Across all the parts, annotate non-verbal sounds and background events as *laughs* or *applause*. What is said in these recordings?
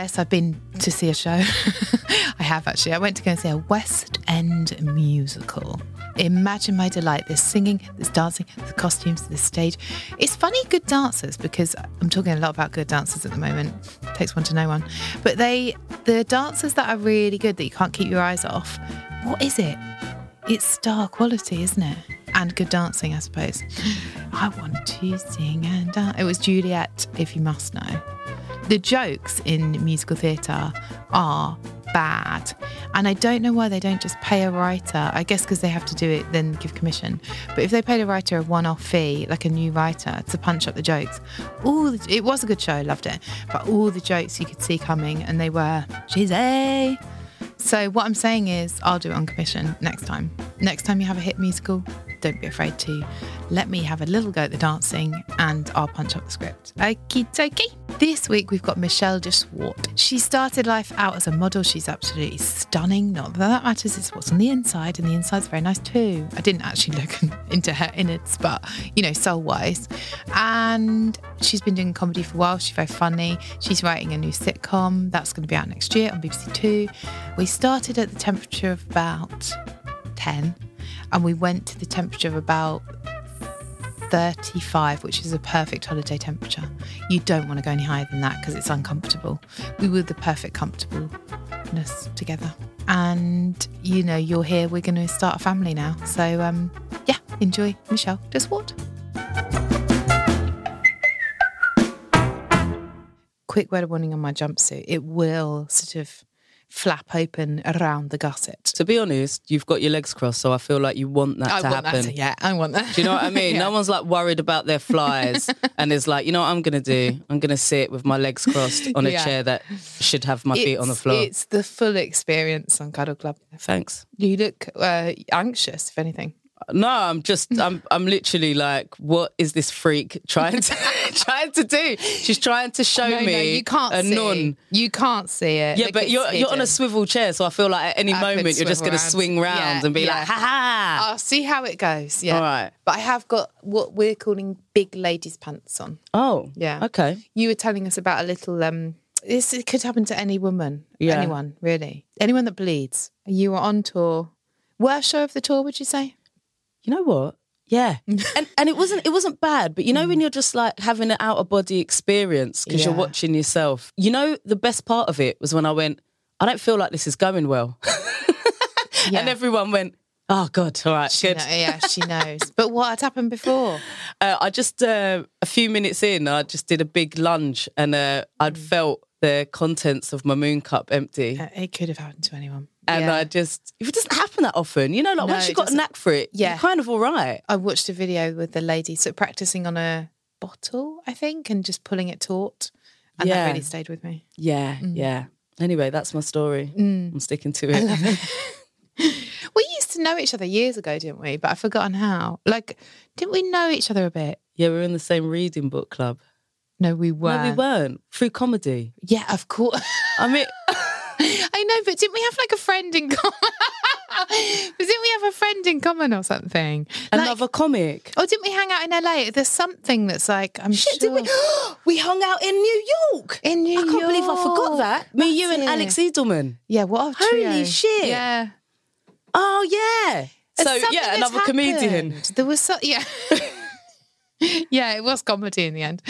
Yes, I've been to see a show. *laughs* I have actually. I went to go and see a West End musical. Imagine my delight. There's singing, there's dancing, there's costumes, there's stage. It's funny, good dancers, because I'm talking a lot about good dancers at the moment. It Takes one to know one. But they, the dancers that are really good that you can't keep your eyes off, what is it? It's star quality, isn't it? And good dancing, I suppose. I want to sing and dance. It was Juliet, if you must know. The jokes in musical theatre are bad. And I don't know why they don't just pay a writer. I guess because they have to do it, then give commission. But if they paid a writer a one off fee, like a new writer, to punch up the jokes, all the, it was a good show, loved it. But all the jokes you could see coming, and they were cheesy. So what I'm saying is, I'll do it on commission next time. Next time you have a hit musical, don't be afraid to let me have a little go at the dancing, and I'll punch up the script. Okie dokie. This week we've got Michelle de Swarte. She started life out as a model. She's absolutely stunning. Not that that matters, it's what's on the inside, and the inside's very nice too. I didn't actually *laughs* look into her innards, but you know, soul wise. And she's been doing comedy for a while. She's very funny. She's writing a new sitcom that's going to be out next year on BBC Two. We started at the temperature of about 10 and we went to the temperature of about 35, which is a perfect holiday temperature. You don't want to go any higher than that because it's uncomfortable. We were the perfect comfortableness together. And, you know, you're here, we're going to start a family now. So, um, yeah, enjoy Michelle Just what? Quick word of warning on my jumpsuit. It will sort of flap open around the gusset. To be honest, you've got your legs crossed, so I feel like you want that I to want happen. that. To, yeah, I want that. Do you know what I *laughs* mean? Yeah. No one's like worried about their flies *laughs* and is like, you know what I'm going to do? I'm going to sit with my legs crossed on a Yeah. chair that should have my feet on the floor. It's the full experience on Cuddle Club. Thanks. You look uh, anxious, if anything. No, I'm just, I'm, I'm literally like, what is this freak trying to, *laughs* trying to do? She's trying to show no, me no, you can't a see. nun. You can't see it. Yeah, but you're you're on a swivel chair, so I feel like at any I moment you're just going to swing round Yeah, and be yeah. like, ha ha. I'll see how it goes. Yeah. All right. But I have got what we're calling big ladies' pants on. Oh, Yeah. Okay. You were telling us about a little. um This it could happen to any woman. Yeah. Anyone really. Anyone that bleeds. You were on tour. Worst show of the tour, would you say? You know what? Yeah, *laughs* and and it wasn't it wasn't bad, but you know when you're just like having an out of body experience because you're watching yourself. You know the best part of it was when I went. I don't feel like this is going well, *laughs* Yeah. and everyone went. Oh God! All right, She good. know- yeah, *laughs* she knows. but what had happened before? Uh, I just uh, a few minutes in, I just did a big lunge, and uh, I'd Mm. felt the contents of my moon cup empty. Uh, It could have happened to anyone. And Yeah. I just, it doesn't happen that often, you know, like No, once you've got a knack for it, Yeah. you're kind of all right. I watched a video with the lady sort of practicing on a bottle, I think, and just pulling it taut. And Yeah. that really stayed with me. Yeah, mm. yeah. Anyway, that's my story. Mm. I'm sticking to it. *laughs* We used to know each other years ago, didn't we? But I've forgotten how. Like, didn't we know each other a bit? Yeah, we were in the same reading book club. No, we were. No, we weren't. Through comedy. Yeah, of course. I mean, *laughs* I know, but didn't we have like a friend in common? *laughs* didn't we have a friend in common or something? Like- another comic. or didn't we hang out in LA? There's something that's like I'm Shit, sure. did *gasps* we? we hung out in New York. In New York. I can't believe I forgot that. Me, you, and it. Alex Edelman. Yeah, what a Holy shit. Yeah. Oh yeah. So Something yeah, another comedian. There was so yeah. *laughs* yeah, it was comedy in the end.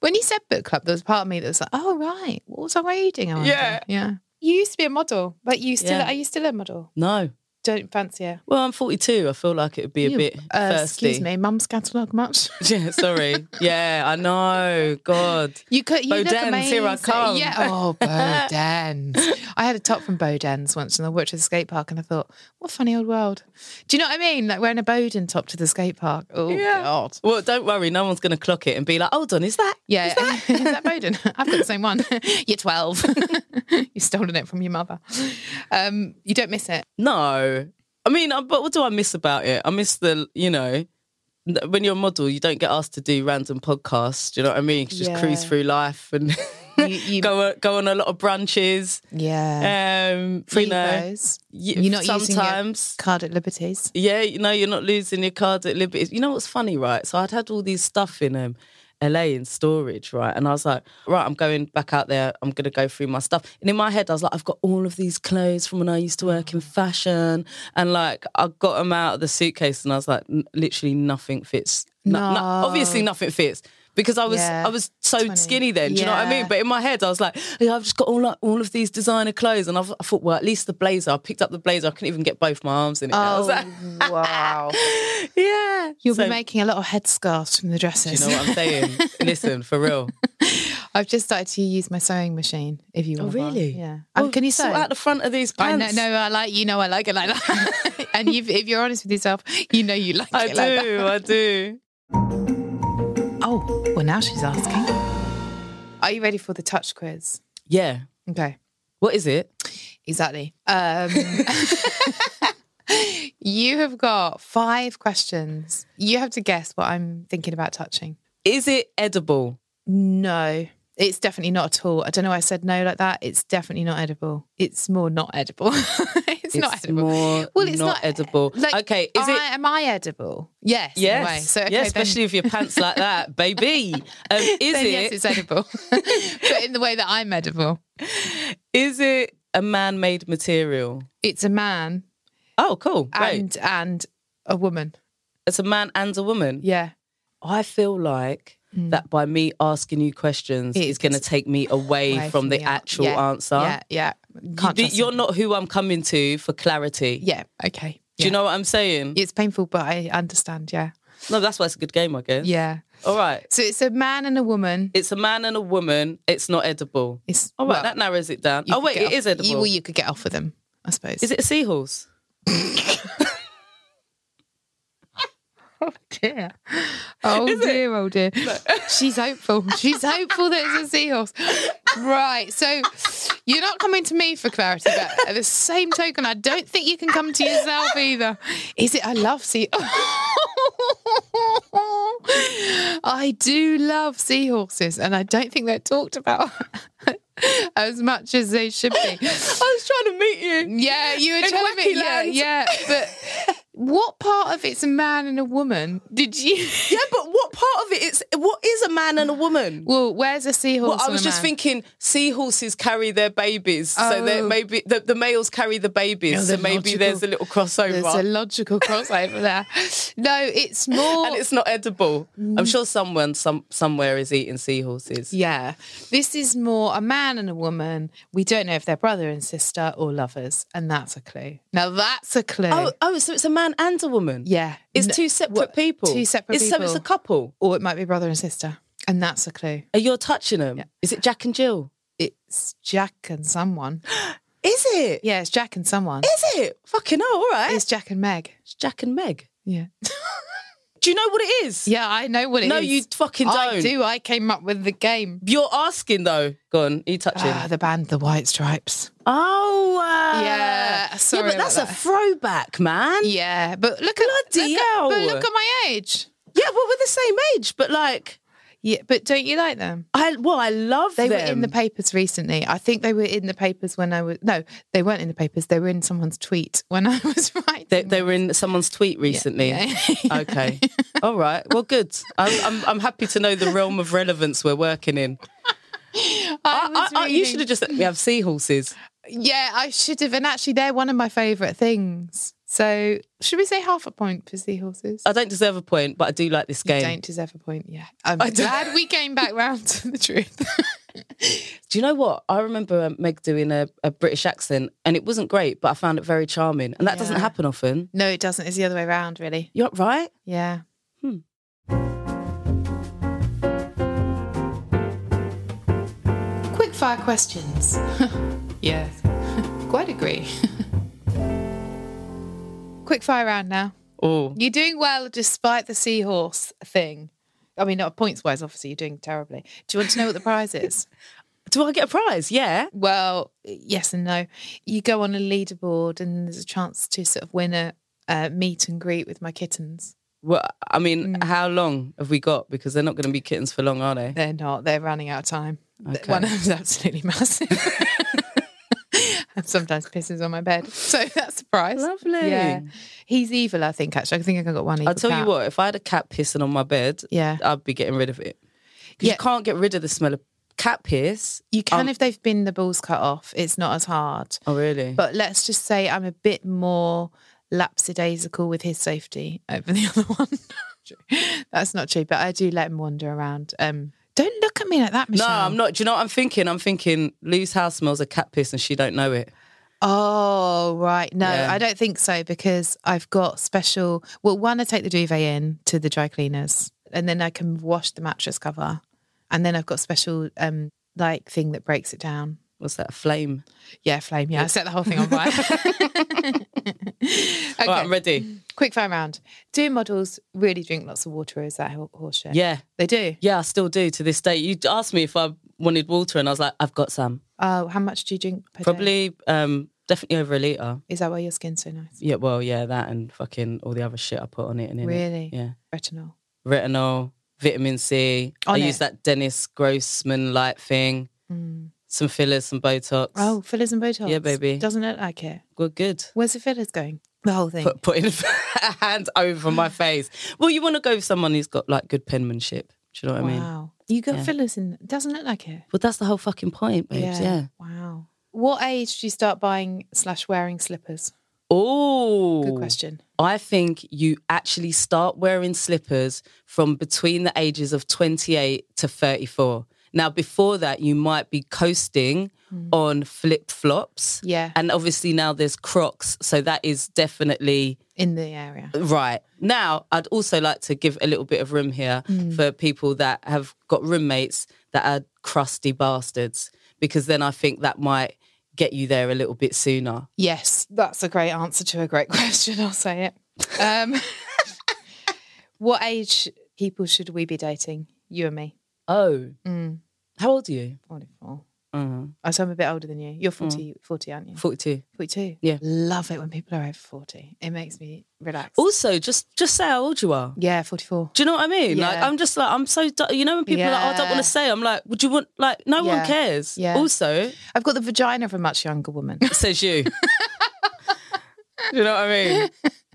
When you said book club, there was part of me that was like, "Oh right, what was I reading?" I. Yeah. yeah. You used to be a model, but you still Yeah. are you still a model? No. Don't fancy it. Well, I'm 42. I feel like it would be a You- bit uh, thirsty. Excuse me, mum's catalogue much. *laughs* Yeah, sorry. yeah, I know. God. You could. You look Bodens, amazing. here I come. Yeah. Oh, *laughs* Bodens. I had a top from Bodens once, and I worked at the skate park, and I thought, what a funny old world. Do you know what I mean? Like wearing a Boden top to the skate park. Oh God. Well, don't worry. No one's going to clock it and be like, hold on, is that? Yeah, is that, *laughs* Boden? I've got the same one. You're 12. You've stolen it from your mother. Um, you don't miss it. No. I mean, uh, but what do I miss about it? I miss the, you know, when you're a model, you don't get asked to do random podcasts. Do you know what I mean? Just cruise through life and You- you- *laughs* go go on a lot of brunches. Yeah. Um, Free you know, You're not sometimes. card at liberties. Yeah, you know, you're not losing your card at Liberty. You know what's funny, right? So I'd had all these stuff in um, LA in storage, right? And I was like, right, I'm going back out there. I'm going to go through my stuff. And in my head, I was like, I've got all of these clothes from when I used to work in fashion. And like, I got them out of the suitcase and I was like, literally nothing fits. No- no- No. obviously, nothing fits. Because I was Yeah. I was so 20. skinny then, do you know what I mean? But in my head, I was like, yeah, I've just got all like, all of these designer clothes, and I've, I thought, well, at least the blazer. I picked up the blazer. I couldn't even get both my arms in it. *laughs* I was Oh, like, wow. *laughs* yeah. You'll So, be making a lot of headscarves from the dresses. you know what I'm saying? *laughs* Listen, for real. I've just started to use my sewing machine. If you Oh, want, to really? Yeah. Um, can you sew? out the front of these I know, no, I like you know I like it like that. and if you're honest with yourself, you know you like I it like that. do, I do. Well now she's asking. Are you ready for the touch quiz? Yeah. Okay. What is it? Exactly. Um, *laughs* you have got five questions. You have to guess what I'm thinking about touching. Is it edible? No, it's definitely not at all. I don't know why I said no like that. It's definitely not edible. It's more not edible. *laughs* it's, not edible. more well, it's not not, edible. Like, Okay, is I, it- Am I edible? Yes. in a Yes. way. So okay, yeah, especially with your pants like that, *laughs* baby. Um, is it? yes, it's edible, *laughs* but in the way that I'm edible. Is it a man-made material? It's a man Oh, cool. Great. and and a woman. it's a man and a woman. Yeah. I feel like Mm. that by me asking you questions It is going to take me away, Away from, the an- actual yeah, answer. Yeah, yeah. Can't You- him. not who I'm coming to for clarity. Yeah. Okay. Do you know what I'm saying? It's painful, but I understand. Yeah. No, that's why it's a good game, I guess. Yeah. All right. So it's a man and a woman. It's a man and a woman. It's not edible. It's All right, well, that narrows it down. Oh wait, it off- is edible. You, well, you could get off with them, I suppose. Is it a seahorse? *laughs* *laughs* Oh dear. Oh dear, oh dear. *laughs* She's hopeful. She's hopeful that it's a seahorse. Right. So you're not coming to me for clarity, but at the same token, I don't think you can come to yourself either. Is it? I love sea. *laughs* I do love seahorses, and I don't think they're talked about as much as they should be. I was trying to meet you. Yeah, you were In telling me. Wacky Yeah, yeah, but what part of it's a man and a woman? Did you? *laughs* Yeah, but what part of it is what is a man and a woman? Well, where's a seahorse? Well, I was just man? thinking seahorses carry their babies, so Oh. maybe the, the males carry the babies, Oh, so maybe logical- there's a little crossover. There's a logical crossover there. No, it's more. and it's not edible. I'm mm. sure someone some somewhere is eating seahorses. yeah, this is more a man and a woman. We don't know if they're brother and sister or lovers, and that's a clue. Now that's a clue. Oh, oh, so it's a man and a woman. yeah, It's N- two separate what- people. Two separate it's, people. So it's a couple. or it might be brother and sister, and that's a clue. Are you touching them? Yeah. Is it Jack and Jill? It's Jack and someone. *gasps* Is it? Yeah, it's Jack and someone. Is it? Fucking hell, all right. It's Jack and Meg. It's Jack and Meg. Yeah. *laughs* Do you know what it is? Yeah, I know what it is. No, you fucking don't. do. I came up with the game. You're asking though. Go on, are you touching? Ah, the band, the White Stripes. Oh, uh, Yeah, sorry yeah, but that's about a throwback, man. Yeah, but look at Bloody look at, but look at my age. Yeah, well, we're the same age, but like, Yeah, but don't you like them? I well, I love them. They them. were in the papers recently. I think they were in the papers when I was no, they weren't in the papers. They were in someone's tweet when I was *laughs* writing. They, they were in someone's tweet recently. yeah. *laughs* okay, all right. Well, good. I'm, I'm I'm happy to know the realm of relevance we're working in. *laughs* I I, I, I, you should have just let me have seahorses. Yeah, I should have. And actually, they're one of my favourite things. So, should we say half a point for seahorses? I don't deserve a point, but I do like this You game. don't deserve a point. Yeah, I'm *laughs* I don't- glad we came back round to the truth. Do you know what? I remember um, Meg doing a, a British accent, and it wasn't great, but I found it very charming, and that doesn't happen often. no, it doesn't. It's the other way around, really. You're right. Yeah. Quick fire questions. *laughs* yes, *laughs* quite agree. *laughs* Quick fire round now. Oh, You're doing well despite the seahorse thing. I mean, not points wise, obviously, you're doing terribly. Do you want to know what the prize is? do I get a prize? Yeah. Well, yes and no. You go on a leaderboard, and there's a chance to sort of win a uh, meet and greet with my kittens. Well, I mean, Mm. how long have we got? Because they're not going to be kittens for long, are they? They're not. They're running out of time. Okay. One of them's absolutely *laughs* massive. and sometimes pisses on my bed. *laughs* So that's a prize. Lovely. Yeah. He's evil, I think, actually. I think I got one evil I'll tell you what, if I had a cat pissing on my bed, Yeah. I'd be getting rid of it. Yeah. you can't get rid of the smell of cat piss. You can Um, if they've been the balls cut off. It's not as hard. Oh, really? But let's just say I'm a bit more lapsidaisical with his safety over the *laughs* other one. That's not true, but I do let him wander around. Um, don't look at me like that, Michelle. no, I'm not. Do you know what I'm thinking? I'm thinking Lou's house smells of cat piss and she don't know it. Oh, right. No, Yeah. I don't think so because I've got special. Well, one, I take the duvet in to the dry cleaners and then I can wash the mattress cover. And then I've got special, um, like, thing that breaks it down. What's that? A flame. Yeah, flame. Yeah, I set the whole thing on fire. okay, *laughs* *laughs* All right, I'm ready. quick fire round. Do models really drink lots of water is that ho- horse? Yeah. They do? Yeah, I still do to this day. You asked me if I wanted water and I was like, I've got some. Oh, how much do you drink? Probably, um, definitely over a litre. Is that why your skin's so nice? Yeah, well, yeah, that and fucking all the other shit I put on it and in it. Really? Yeah. Retinol. Retinol, vitamin C. I On use it? that Dennis Grossman light thing. Some fillers, some Botox. Oh, fillers and Botox. Yeah, baby. Doesn't look like it. Good, good. Where's the fillers going? The whole thing. Put, putting *laughs* a hand over my face. Well, you want to go with someone who's got like good penmanship. Do you know what I mean? wow. You got Yeah. fillers in. Doesn't look like it. Well, that's the whole fucking point, babes. Yeah. Wow. What age do you start buying slash wearing slippers? Oh, Good question. I think you actually start wearing slippers from between the ages of 28 to 34. Now, before that, you might be coasting on flip flops. Yeah. And obviously now there's Crocs. So that is definitely In the area. right. Now, I'd also like to give a little bit of room here Hmm. for people that have got roommates that are crusty bastards, because then I think that might get you there a little bit sooner. Yes, that's a great answer to a great *laughs* question. I'll say it. Um, *laughs* what age people should we be dating? You and me. Oh, Mm. how old are you? 44. Uh, Oh, so I'm a bit older than you. You're 40, 40 aren't you? 42. 42. Yeah. Love it when people are over 40. It makes me relax. Also, just just say how old you are. yeah, 44. Do you know what I mean? Like, I'm just like, I'm so, du- you know, when people are like, oh, I don't want to say, I'm like, would you want, like, no Yeah. one cares. Yeah. Also, I've got the vagina of a much younger woman. *laughs* says you. *laughs* Do you know what I mean? *laughs*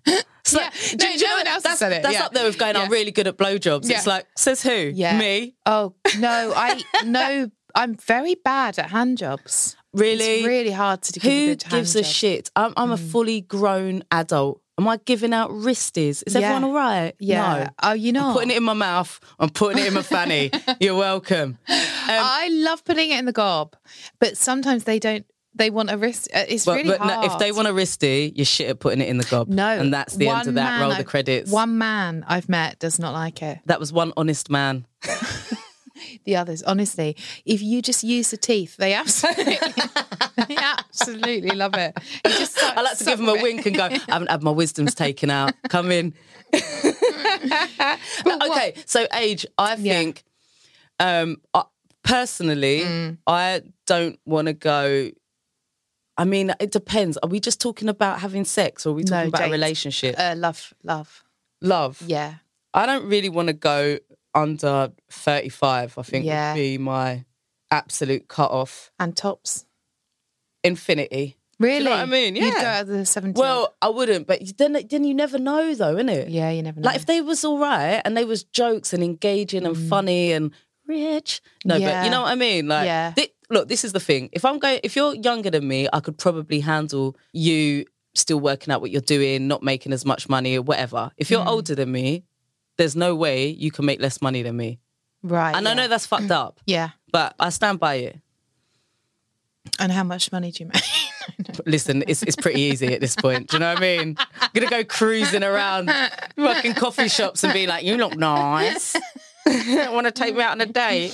So, Yeah. do- No, do no one else that's, said it. That's Yeah. up there with going, I'm really good at blowjobs. It's like, says who? Yeah. Me? Oh, no, I, *laughs* no, I'm very bad at hand jobs. Really? It's really hard to give a Who hand gives a job. Mm. shit? I'm, I'm a fully grown adult. Am I giving out wristies? Is Yeah. everyone all right? Yeah. No. Oh, you know. I'm putting it in my mouth. I'm putting it in my fanny. *laughs* You're welcome. I love putting it in the gob, but sometimes they don't. They want a wrist. uh, It's But, really but hard. no, if they want a wristy, you're shit at putting it in the gob. no, And that's the end of that. Roll the I've- credits. One man I've met does not like it. That was one honest man. *laughs* The others, honestly, if you just use the teeth, they absolutely, *laughs* they absolutely love it. Just suck- *laughs* I like to give them a it. wink and go, I haven't had my wisdoms taken out. Come in. okay, so age, I Yeah. think, um, I, personally, Mm. I don't want to go. I mean, it depends. Are we just talking about having sex or are we talking No, about a relationship? Uh, love, love. Love. Yeah, I don't really want to go under 35. I think Yeah. would be my absolute cut off. And tops. Infinity. Really? what I mean? You'd go Yeah. out of the 70. Well, I wouldn't, but then then you never know though, innit? yeah, you never know. Like if they was all right and they was jokes and engaging and funny and rich. No, but Mm. You know what I mean? Like Yeah. thi- look, this is the thing. If I'm going if you're younger than me, I could probably handle you still working out what you're doing, not making as much money or whatever. If Mm. you're older than me, there's no way you can make less money than me. right. And I know that's fucked up, *clears throat* Yeah. but I stand by it. And how much money do you make? *laughs* Listen, it's it's pretty easy at this point. Do you know what I mean? I'm gonna go cruising around fucking coffee shops and be like, "You look nice. *laughs* Want to take me out on a date?"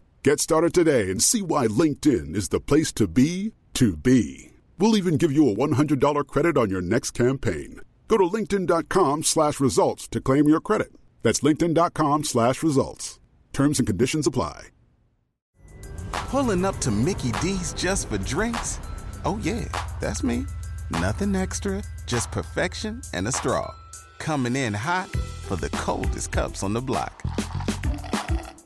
Get started today and see why LinkedIn is the place to be to be. We'll even give you a $100 credit on your next campaign. Go to linkedin.com slash results to claim your credit. That's linkedin.com slash results. Terms and conditions apply. Pulling up to Mickey D's just for drinks? Oh, yeah, that's me. Nothing extra, just perfection and a straw. Coming in hot for the coldest cups on the block.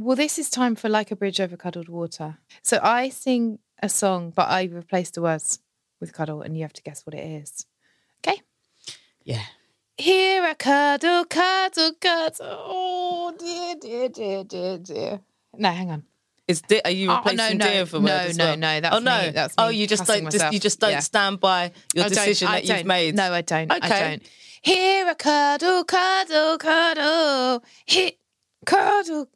Well, this is time for like a bridge over cuddled water. So I sing a song, but I replace the words with cuddle, and you have to guess what it is. Okay. Yeah. Here I cuddle, cuddle, cuddle. Oh dear, dear, dear, dear, dear. No, hang on. Is di- are you Oh, replacing no, no, dear for no, word as no, well? no, that's oh no, me, that's oh you just don't just, you just don't Yeah. stand by your I decision that you've made. No, I don't. I Okay. don't. Here I cuddle, cuddle, cuddle. Here, cuddle.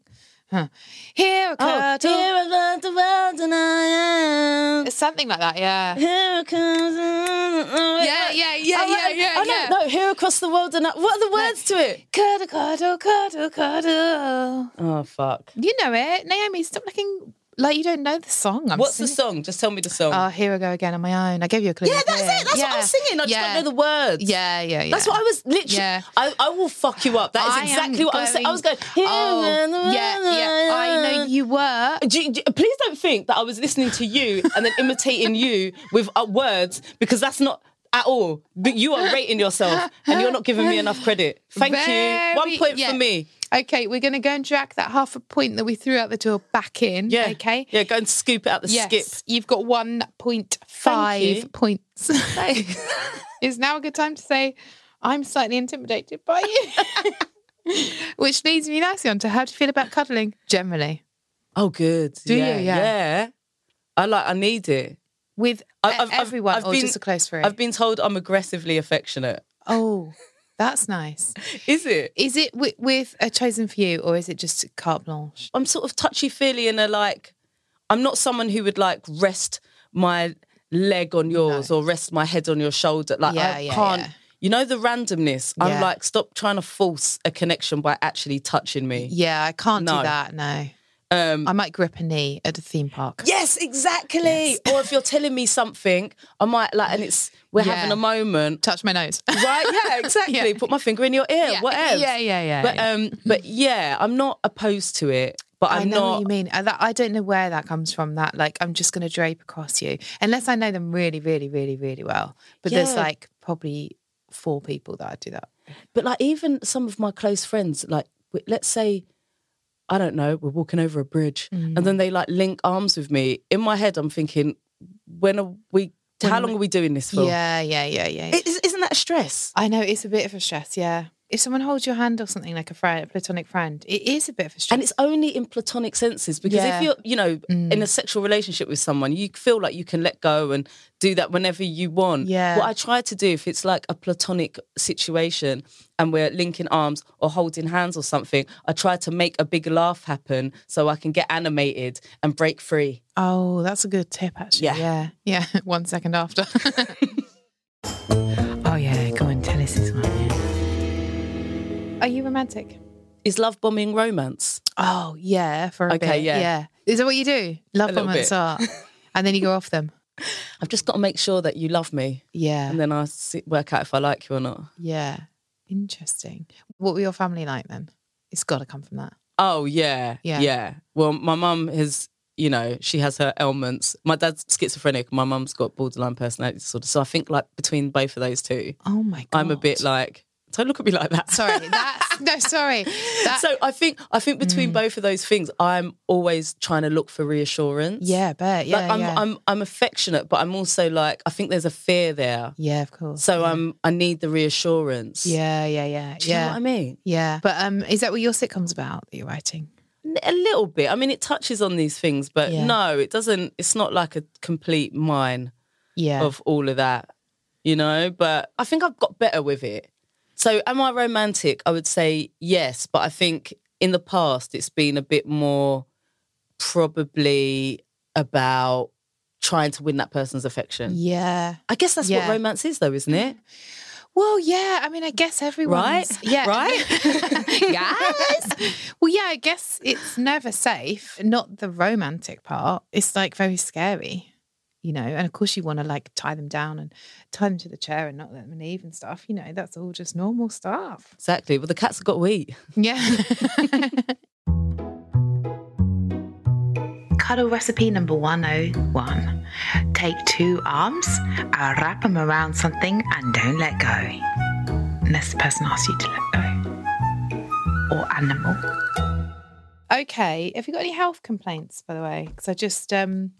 Huh. Here I Oh, here I the world and I am. It's something like that, yeah. Here comes. Yeah, yeah, yeah, oh, yeah, wait, yeah, Oh, no, yeah. no, here across the world and I. What are the words to it? Cuddle, cuddle, cuddle, cuddle. Oh fuck! You know it. Naomi, stop looking like you don't know the song. I'm What's the singing. song? Just tell me the song. Oh, here I go again on my own. I gave you a clue. yeah, that's it. That's what I'm singing. I just yeah. don't know the words. Yeah, yeah, yeah. That's what I was literally. Yeah. I, I will fuck you up. That is I am exactly what I was saying. I was going. Oh, yeah, yeah. I know you were. Do you- do- please don't think that I was listening to you and then imitating you with uh, words because that's not at all. But you are rating yourself and you're not giving me enough credit. Thank you. One Very- point yeah. for me. Okay, we're going to go and drag that half a point that we threw out the door back in. Yeah. Okay. Yeah, go and scoop it out the yes, skip. you've got one point Thank five you. points. *laughs* Is now a good time to say I'm slightly intimidated by you? *laughs* Which leads me nicely on to how do you feel about cuddling generally Oh, good. Do you? yeah, Yeah. Yeah. I like. I need it. with I- e- everyone or just a close friend? I've been told I'm aggressively affectionate. Oh, that's nice. Is it? Is it with, with a chosen few or is it just carte blanche? I'm sort of touchy feely and a like. I'm not someone who would like rest my leg on yours or rest my head on your shoulder. Like Yeah, I yeah, can't. yeah. You know the randomness. I'm like, stop trying to force a connection by actually touching me. Yeah, I can't No. do that. No, Um, I might grip a knee at a theme park. Yes, exactly. Or if you're telling me something, I might like, and it's we're Yeah. having a moment, Touch my nose. right? Yeah, *laughs* exactly. Yeah. Put my finger in your ear, Yeah. whatever. Yeah, yeah, yeah, But yeah. um, but yeah, I'm not opposed to it. But I I'm know not. what you mean. I, don't know where that comes from. That like I'm just going to drape across you, unless I know them really, really, really, really well. But there's like probably four people that I do that. But like even some of my close friends, like let's say, I don't know, we're walking over a bridge, and Mm. then they like link arms with me. In my head, I'm thinking, when are we? how long are we doing this for? Yeah, yeah, yeah, yeah. It- is- isn't that a stress? I know it's a bit of a stress. Yeah, if someone holds your hand or something like a friend, a platonic friend, it is a bit of a stress. And it's only in platonic senses because Yeah. Mm. if you're, you know, in a sexual relationship with someone, you feel like you can let go and do that whenever you want. Yeah. What I try to do, if it's like a platonic situation and we're linking arms or holding hands or something, I try to make a big laugh happen so I can get animated and break free. Oh, that's a good tip, actually. Yeah. Yeah. Yeah. *laughs* One second after. *laughs* *laughs* oh, yeah. Go and tell us this one. yeah. Are you romantic? Is love bombing romance? Oh, yeah. For a Okay, bit. yeah. Yeah. Is that what you do? Love comments are. And then you go off them. *laughs* I've just got to make sure that you love me Yeah. and then I see, work out if I like you or not. yeah. Interesting. What were your family like then? It's got to come from that. Oh yeah, Yeah. yeah. Well, my mum has, you know, she has her ailments. My dad's schizophrenic. My mum's got borderline personality disorder. So I think like between both of those two, Oh, my God. I'm a bit like. Don't look at me like that. Sorry. *laughs* That's. No, sorry. That, so I think I think between Mm. both of those things, I'm always trying to look for reassurance. yeah, I bet. Yeah. like I'm, yeah. I'm I'm affectionate, but I'm also like I think there's a fear there. yeah, of course. So yeah. I'm I need the reassurance. Yeah, yeah, yeah. Do you yeah. know what I mean? Yeah. But um, is that what your sitcom's about that you're writing? A little bit. I mean, it touches on these things, but Yeah. no, it doesn't. It's not like a complete mine Yeah. of all of that, you know. But I think I've got better with it. So, am I romantic? I would say yes, but I think in the past it's been a bit more probably about trying to win that person's affection. yeah. I guess that's Yeah. what romance is, though, isn't it? Well, yeah. I mean, I guess everyone. Right? Yeah. *laughs* Right? *laughs* Guys. *laughs* Well, yeah. I guess it's never safe. Not the romantic part. It's like very scary, you know. And of course, you want to like tie them down and tie them to the chair and not let them leave and stuff. You know, that's all just normal stuff. Exactly. Well, the cats have got to eat. Yeah. *laughs* Cuddle recipe number 101. Take two arms, uh, wrap them around something, and don't let go. Unless the person asks you to let go. Or animal. Okay. Have you got any health complaints, by the way? Because I just um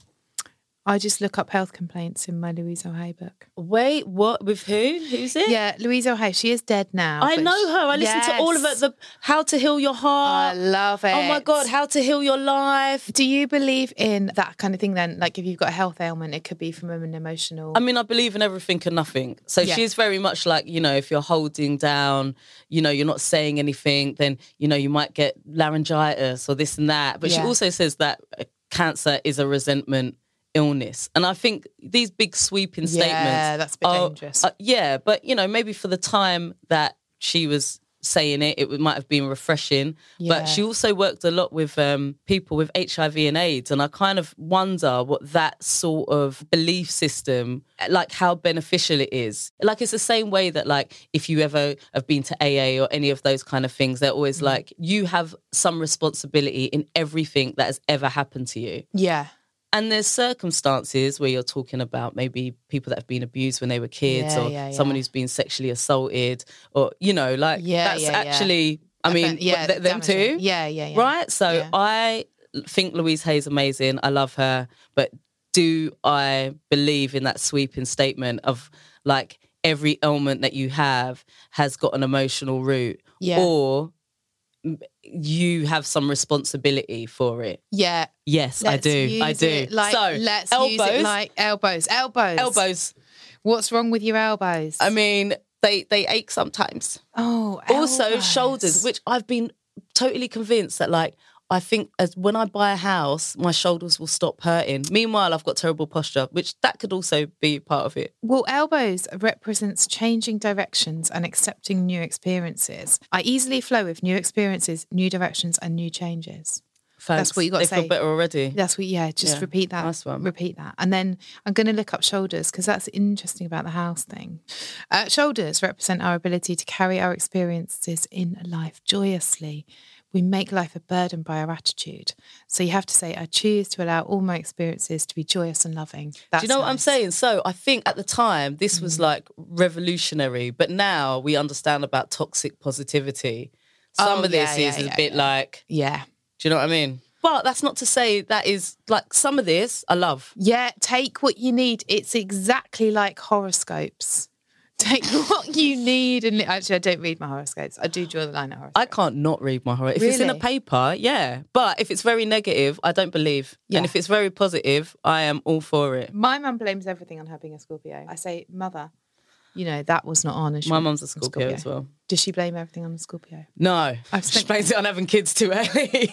I just look up health complaints in my Louise O'Hay book. Wait, what? With who? Who's it? Yeah, Louise O'Hay. She is dead now. I know she- her. I listened to all of it. The How to Heal Your Heart. I love it. Oh my God, How to Heal Your Life. Do you believe in that kind of thing then? Like if you've got a health ailment, it could be from an emotional. I mean, I believe in everything and nothing. So Yeah. she's very much like, you know, if you're holding down, you know, you're not saying anything, then, you know, you might get laryngitis or this and that. But she also says that uh, cancer is a resentment illness. And I think these big sweeping statements. Yeah, that's a bit are- dangerous. uh, yeah, but, you know, maybe for the time that she was saying it, it might have been refreshing. Yeah. But she also worked a lot with um, people with HIV and AIDS. And I kind of wonder what that sort of belief system, like how beneficial it is. Like it's the same way that, like, if you ever have been to AA or any of those kind of things, they're always Mm. like, you have some responsibility in everything that has ever happened to you. yeah, And there's circumstances where you're talking about maybe people that have been abused when they were kids Yeah, or yeah, someone yeah. who's been sexually assaulted or, you know, like Yeah, that's actually, I mean, yeah, th- them damaging. too. Yeah, yeah, yeah. Right? So. I think Louise Hay's amazing. I love her. But do I believe in that sweeping statement of like every ailment that you have has got an emotional root? Or you have some responsibility for it. Yeah. Yes, I let's do. use I do. Like, so let's elbows, use it like elbows. Elbows. elbows. What's wrong with your elbows? I mean, they they ache sometimes. oh, Also, shoulders, which I've been totally convinced that like I think as when I buy a house, my shoulders will stop hurting. Meanwhile, I've got terrible posture, which that could also be part of it. Well, elbows represents changing directions and accepting new experiences. I easily flow with new experiences, new directions, and new changes. Thanks. what you They feel say. better already. That's what, yeah, just Yeah, repeat that. nice one. Repeat that. And then I'm going to look up shoulders because that's interesting about the house thing. Uh, shoulders represent our ability to carry our experiences in life joyously. We make life a burden by our attitude. So you have to say, I choose to allow all my experiences to be joyous and loving. That's Do you know what I'm saying? So I think at the time this was Mm. like revolutionary, but now we understand about toxic positivity. Some Oh, of this yeah, is yeah, a yeah, bit like, Yeah. do you know what I mean? But that's not to say that is like some of this I love. Yeah, take what you need. It's exactly like horoscopes. Take *laughs* what you need. And actually, I don't read my horoscopes. I do draw the line at horoscopes. I can't not read my horoscope. If it's in a paper, yeah. But if it's very negative, I don't believe. Yeah. And if it's very positive, I am all for it. My mum blames everything on her being a Scorpio. I say, mother, you know that was not on. and My mum's a Scorpio, as well. Does she blame everything on the Scorpio? No, I've she spent- blames it on having kids too early.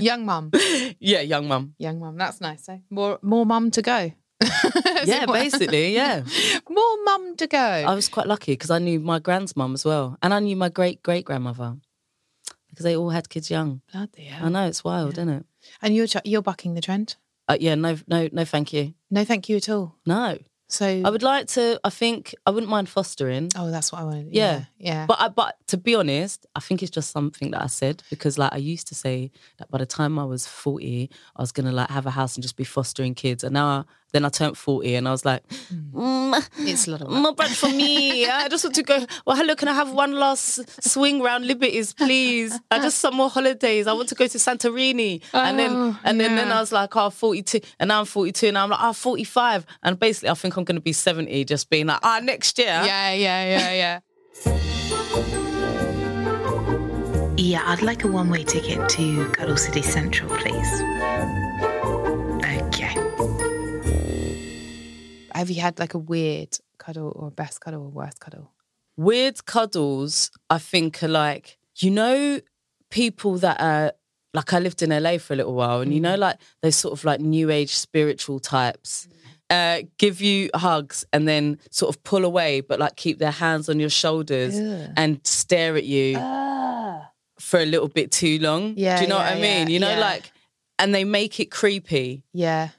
*laughs* Young mum, *laughs* yeah, young mum. young mum. That's nice. Eh? More, more mum to go. *laughs* Yeah, basically, *laughs* yeah. more mum to go. I was quite lucky because I knew my grand's mum as well, and I knew my great great grandmother because they all had kids young. Bloody hell. I know it's wild, isn't it? And you're ch- you're bucking the trend. Uh, yeah, no, no, no, thank you. No, thank you at all. No, So I would like to. I think I wouldn't mind fostering. Oh, that's what I wanted. Yeah. Yeah, yeah. But I, but to be honest, I think it's just something that I said because like I used to say that by the time I was forty, I was gonna like have a house and just be fostering kids, and now I, then I turned forty and I was like, mm, it's a lot of not bad for me. *laughs* I just want to go. Well, hello, can I have one last swing round Liberties, please? I just some more holidays. I want to go to Santorini, and then Oh, and then then. I was like, oh, 42, and now I'm forty two, and I'm like, oh, 45. and basically I think I'm gonna be seventy, just being like, ah, next year. Yeah, yeah, yeah, *laughs* yeah. Yeah, I'd like a one way ticket to Cuddle City Central, please. Have you had like a weird cuddle or best cuddle or worst cuddle? weird cuddles i think are like you know people that are like i lived in la for a little while and you know mm. like those sort of like new age spiritual types mm. uh, give you hugs and then sort of pull away but like keep their hands on your shoulders and stare at you ah. for a little bit too long Yeah, do you know what i mean yeah, you know yeah. like and they make it creepy Yeah.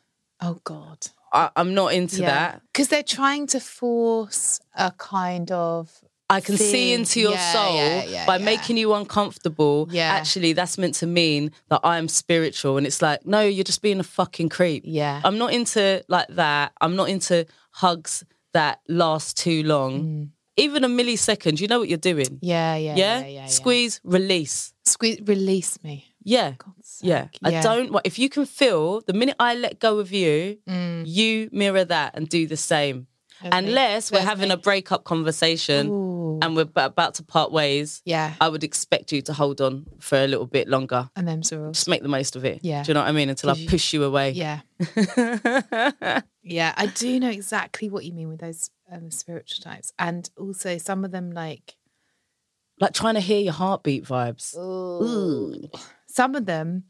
Oh, God. I, i'm not into that Because they're trying to force a kind of. I can see into your Yeah, soul yeah, yeah, by yeah. making you uncomfortable. Yeah. Actually, that's meant to mean that I'm spiritual. And it's like, no, you're just being a fucking creep. Yeah. I'm not into like that. I'm not into hugs that last too long. Even a millisecond, you know what you're doing. Mm. Yeah, yeah, Yeah? yeah, yeah. yeah. Squeeze, release. Squeeze, release me. Yeah. Yeah. sake. I don't want, if you can feel the minute I let go of you, you mirror that and do the same. Me. Unless we're having a breakup conversation Ooh. and we're ab- about to part ways, Yeah. I would expect you to hold on for a little bit longer. And Zorals. Just make the most of it. Yeah. Do you know what I mean? Until I push you away. Yeah. *laughs* yeah, I do know exactly what you mean with those um, spiritual types. And also some of them like like trying to hear your heartbeat vibes. Some of them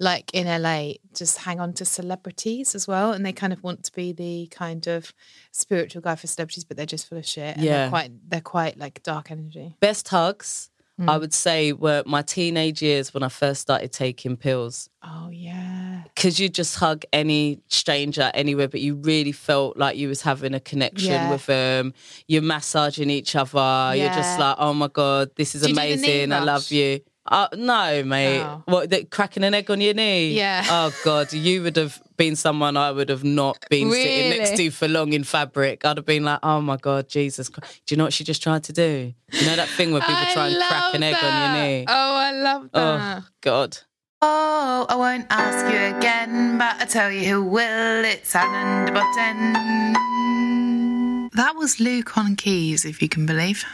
like in LA just hang on to celebrities as well and they kind of want to be the kind of spiritual guy for celebrities but they're just full of shit. And Yeah. They're quite they're quite like dark energy. Best hugs, Mm. I would say, were my teenage years when I first started taking pills. Oh yeah. Because you just hug any stranger anywhere, but you really felt like you was having a connection Yeah. with them. You're massaging each other. You're just like, oh my god, this is Do you do the knee amazing. I love you. Uh, no, mate. Oh. What? The, cracking an egg on your knee? Yeah. Oh god, you would have been someone I would have not been sitting next to for long in fabric. I'd have been like, oh my god, Jesus. Christ. Do you know what she just tried to do? You know that thing where people I try and crack love an egg on your knee? Oh, I love that. Oh god. Oh, I won't ask you again, but I tell you who will. It's Alain de Botton. That was Luke on keys, if you can believe.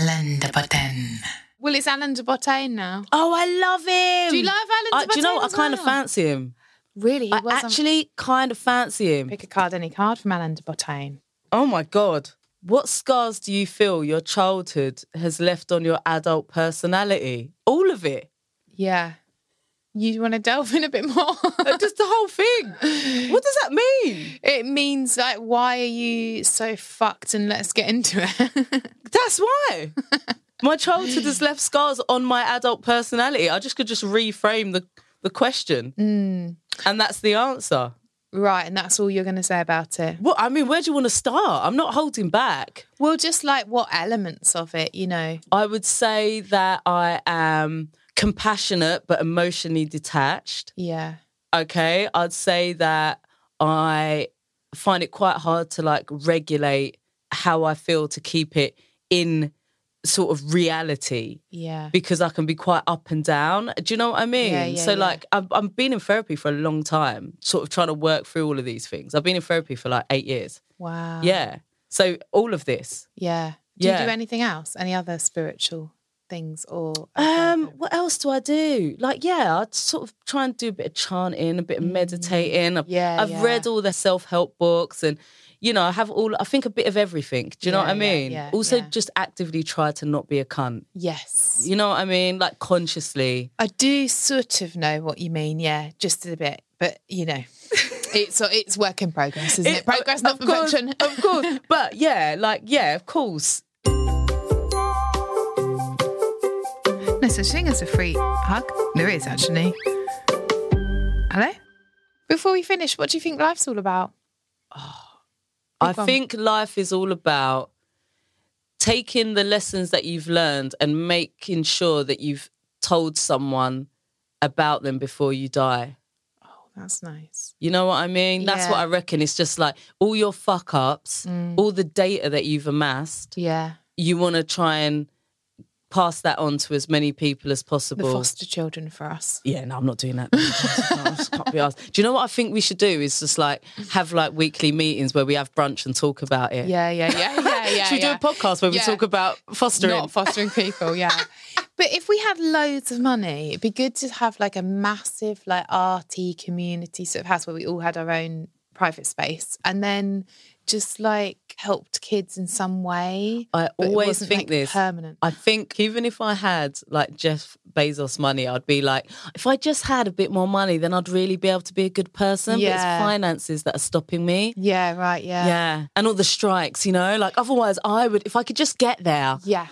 Alain de Botton. Well, it's Alain de Botton now. Oh, I love him. Do you love Alain de I, Do you know what? I kind of fancy him. Really? He I was on- actually kind of fancy him. pick a card, any card from Alain de Botton. Oh my God. What scars do you feel your childhood has left on your adult personality? All of it. Yeah. You want to delve in a bit more? Uh, Just the whole thing. *laughs* What does that mean? it means like, why are you so fucked? And let's get into it. *laughs* That's why. My childhood has left scars on my adult personality. I just could just reframe the, the question. Mm. And that's the answer. right, and that's all you're going to say about it. What I mean, where do you want to start? I'm not holding back. Well, just like what elements of it, you know? I would say that I am compassionate but emotionally detached. Yeah. Okay. I'd say that I find it quite hard to like regulate how I feel to keep it in sort of reality Yeah. because I can be quite up and down. Do you know what I mean? Yeah, yeah, so yeah. like I've, I've been in therapy for a long time, sort of trying to work through all of these things. I've been in therapy for like eight years. Wow. Yeah. So all of this. Yeah. Do you Yeah. do anything else? Any other spiritual things or? Um, what else do I do? Like, yeah, I'd sort of try and do a bit of chanting, a bit of meditating. I've, Mm. Yeah, I've yeah. read all the self help books, and you know, I have all. I think a bit of everything. Do you know Yeah, what I mean? yeah, also, just actively try to not be a cunt. Yes. You know what I mean? Like consciously. I do sort of know what you mean. Yeah, just a bit, but you know, it's *laughs* it's work in progress, isn't it? It- Progress, not of course, perfection. of course. *laughs* But yeah, like yeah, of course. No such thing as a free hug. There is actually. Hello. Before we finish, what do you think life's all about? I Big one. think life is all about taking the lessons that you've learned and making sure that you've told someone about them before you die. Oh, that's nice. You know what I mean? That's what I reckon. It's just like all your fuck ups, mm. all the data that you've amassed, Yeah, you want to try and pass that on to as many people as the possible. foster children for us. Yeah, no, I'm not doing that. *laughs* Can't be asked. Do you know what I think we should do? Is just like have like weekly meetings where we have brunch and talk about it. Yeah, yeah, yeah, yeah, *laughs* yeah. Should we yeah. do a podcast where we talk about fostering? Not fostering people, yeah. *laughs* But if we had loads of money, it'd be good to have like a massive, like arty community sort of house where we all had our own private space, and then just like helped kids in some way. I but always think like, this. permanent. I think even if I had like Jeff Bezos money, I'd be like, if I just had a bit more money, then I'd really be able to be a good person. But Yeah. it's finances that are stopping me. yeah, right. Yeah, Yeah. And all the strikes, you know, like otherwise I would, if I could just get there. yeah.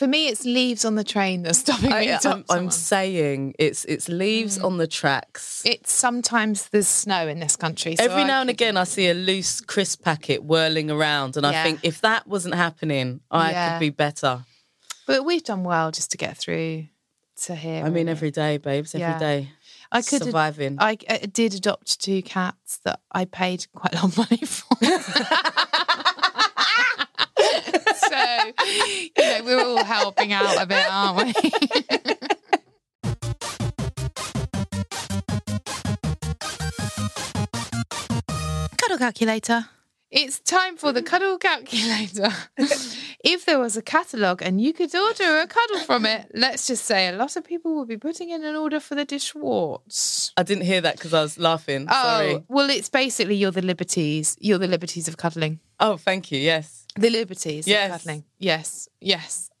For me, it's leaves on the train that's *laughs* stopping me. I, to am I'm saying it's it's leaves Mm. on the tracks. It's sometimes there's snow in this country. so Every I now and again, I see a loose crisp packet whirling around, and I think if that wasn't happening, I Yeah. could be better. But we've done well just to get through to here. I mean, every day, babes, every Yeah. day. I could surviving. I uh, did adopt two cats that I paid quite a lot of money for. *laughs* *laughs* so, you know, we're all helping out a bit, aren't we? Cuddle calculator. It's time for the cuddle calculator. *laughs* if there was a catalogue and you could order a cuddle from it, let's just say a lot of people would be putting in an order for the de Swartes. I didn't hear that because I was laughing. Oh, Sorry. well, it's basically you're the liberties. You're the liberties of cuddling. Oh, thank you. Yes. The liberties Yes. Yes, yes. *laughs*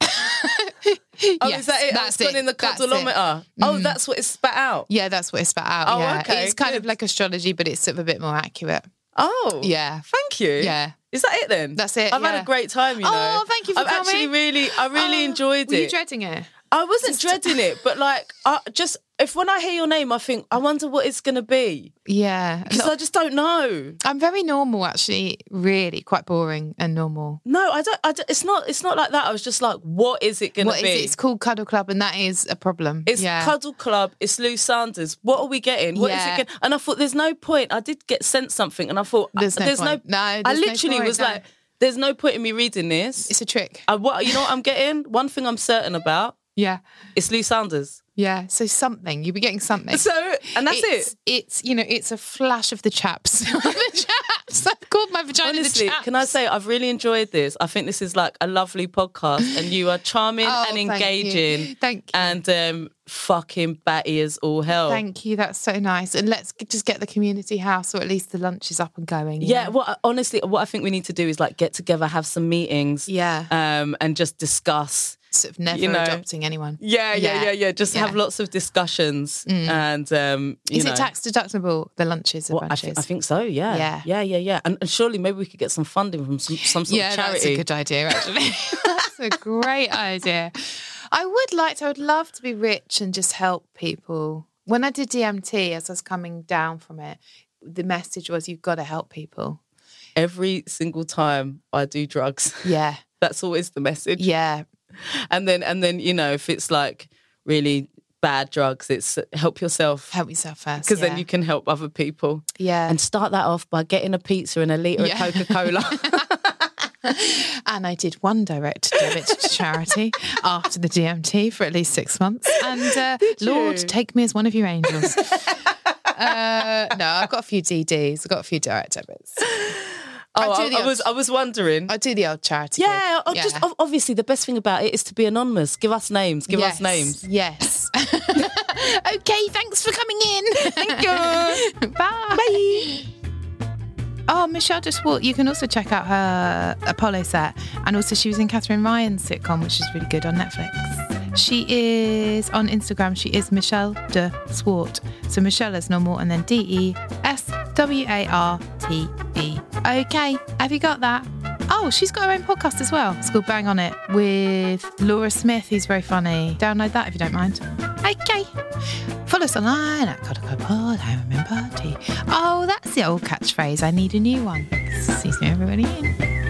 Oh, Yes, is that it? That's gone in the That's it. cuddleometer. Oh, mm. that's what it's spat out. Yeah, that's what it's spat out. Oh, yeah. okay, It's kind of like astrology, but it's sort of a bit more accurate. Oh, Yeah. Thank you. Yeah. Is that it then? That's it, I've had a great time. You oh, know. Oh, thank you for I've actually really, I really Oh, enjoyed Were it. you dreading it? I wasn't dreading it, but like, I just if when I hear your name, I think I wonder what it's gonna be Yeah. because I just don't know. I'm very normal, actually. Really, quite boring and normal. No, I don't. I don't it's not. It's not like that. I was just like, what is it gonna What is be? it? It's called Cuddle Club, and that is a problem. It's yeah. Cuddle Club. It's Lou Sanders. What are we getting? What is Yeah. it? Getting? And I thought there's no point. I did get sent something, and I thought uh, There's no there's point. no. No, I there's no literally point, was no. like, there's no point in me reading this. It's a trick. I, what you know what I'm getting? One thing I'm certain about. Yeah. It's Lou Sanders. Yeah, so something you'll be getting something. So, and that's it's, it. It's you know, it's a flash of the chaps. *laughs* the chaps. I've called my vagina Honestly, the chaps. can I say I've really enjoyed this? I think this is like a lovely podcast, and you are charming Oh, and thank you. engaging. Thank you. And um, fucking batty as all hell. Thank you. That's so nice. And let's g- just get the community house, or at least the lunch is up and going. Yeah, know? well, honestly, what I think we need to do is like get together, have some meetings, Yeah. um, and just discuss. Sort of never you know- adopting anyone. Yeah, yeah, Yeah, yeah. Just have yeah. Mm. lots of discussions, and um, you Is know. it tax deductible? The lunches and Well, I, lunches. think, I think so. Yeah, Yeah. yeah, yeah, yeah. And, and surely maybe we could get some funding from some, some sort yeah, of charity. that's a good idea. Actually, *laughs* that's a great idea. I would like to. I would love to be rich and just help people. When I did DMT, as I was coming down from it, the message was you've got to help people. Every single time I do drugs, Yeah, *laughs* that's always the message. yeah, *laughs* And then, and then, you know, if it's like really bad drugs, it's help yourself help yourself first. because yeah. then you can help other people. yeah. And start that off by getting a pizza and a litre Yeah. of Coca Cola. *laughs* *laughs* And I did one direct debit to charity after the DMT for at least six months. And uh, Lord, take me as one of your angels. uh, no, I've got a few DDs. I've got a few direct debits. Oh, do I, I was, I was wondering. I do the old charity. yeah, oh, just obviously the best thing about it is to be anonymous. Give us names. Give Yes, us names. Yes. *laughs* okay, thanks for coming in. Thank you. *laughs* Bye. Bye. Oh, Michelle just walked. You can also check out her Apollo set. And also, she was in Katherine Ryan's sitcom, which is really good on Netflix. She is on Instagram. She is Michelle de Swarte. So Michelle is normal and then D E S W A R T E. Okay, have you got that? Oh, she's got her own podcast as well. It's called Bang On It with Laura Smith, who's very funny. Download that if you don't mind. Okay. Follow us online at Cuddle Club Pod. I remember tea. Oh, that's the old catchphrase. I need a new one. Sees me everybody in.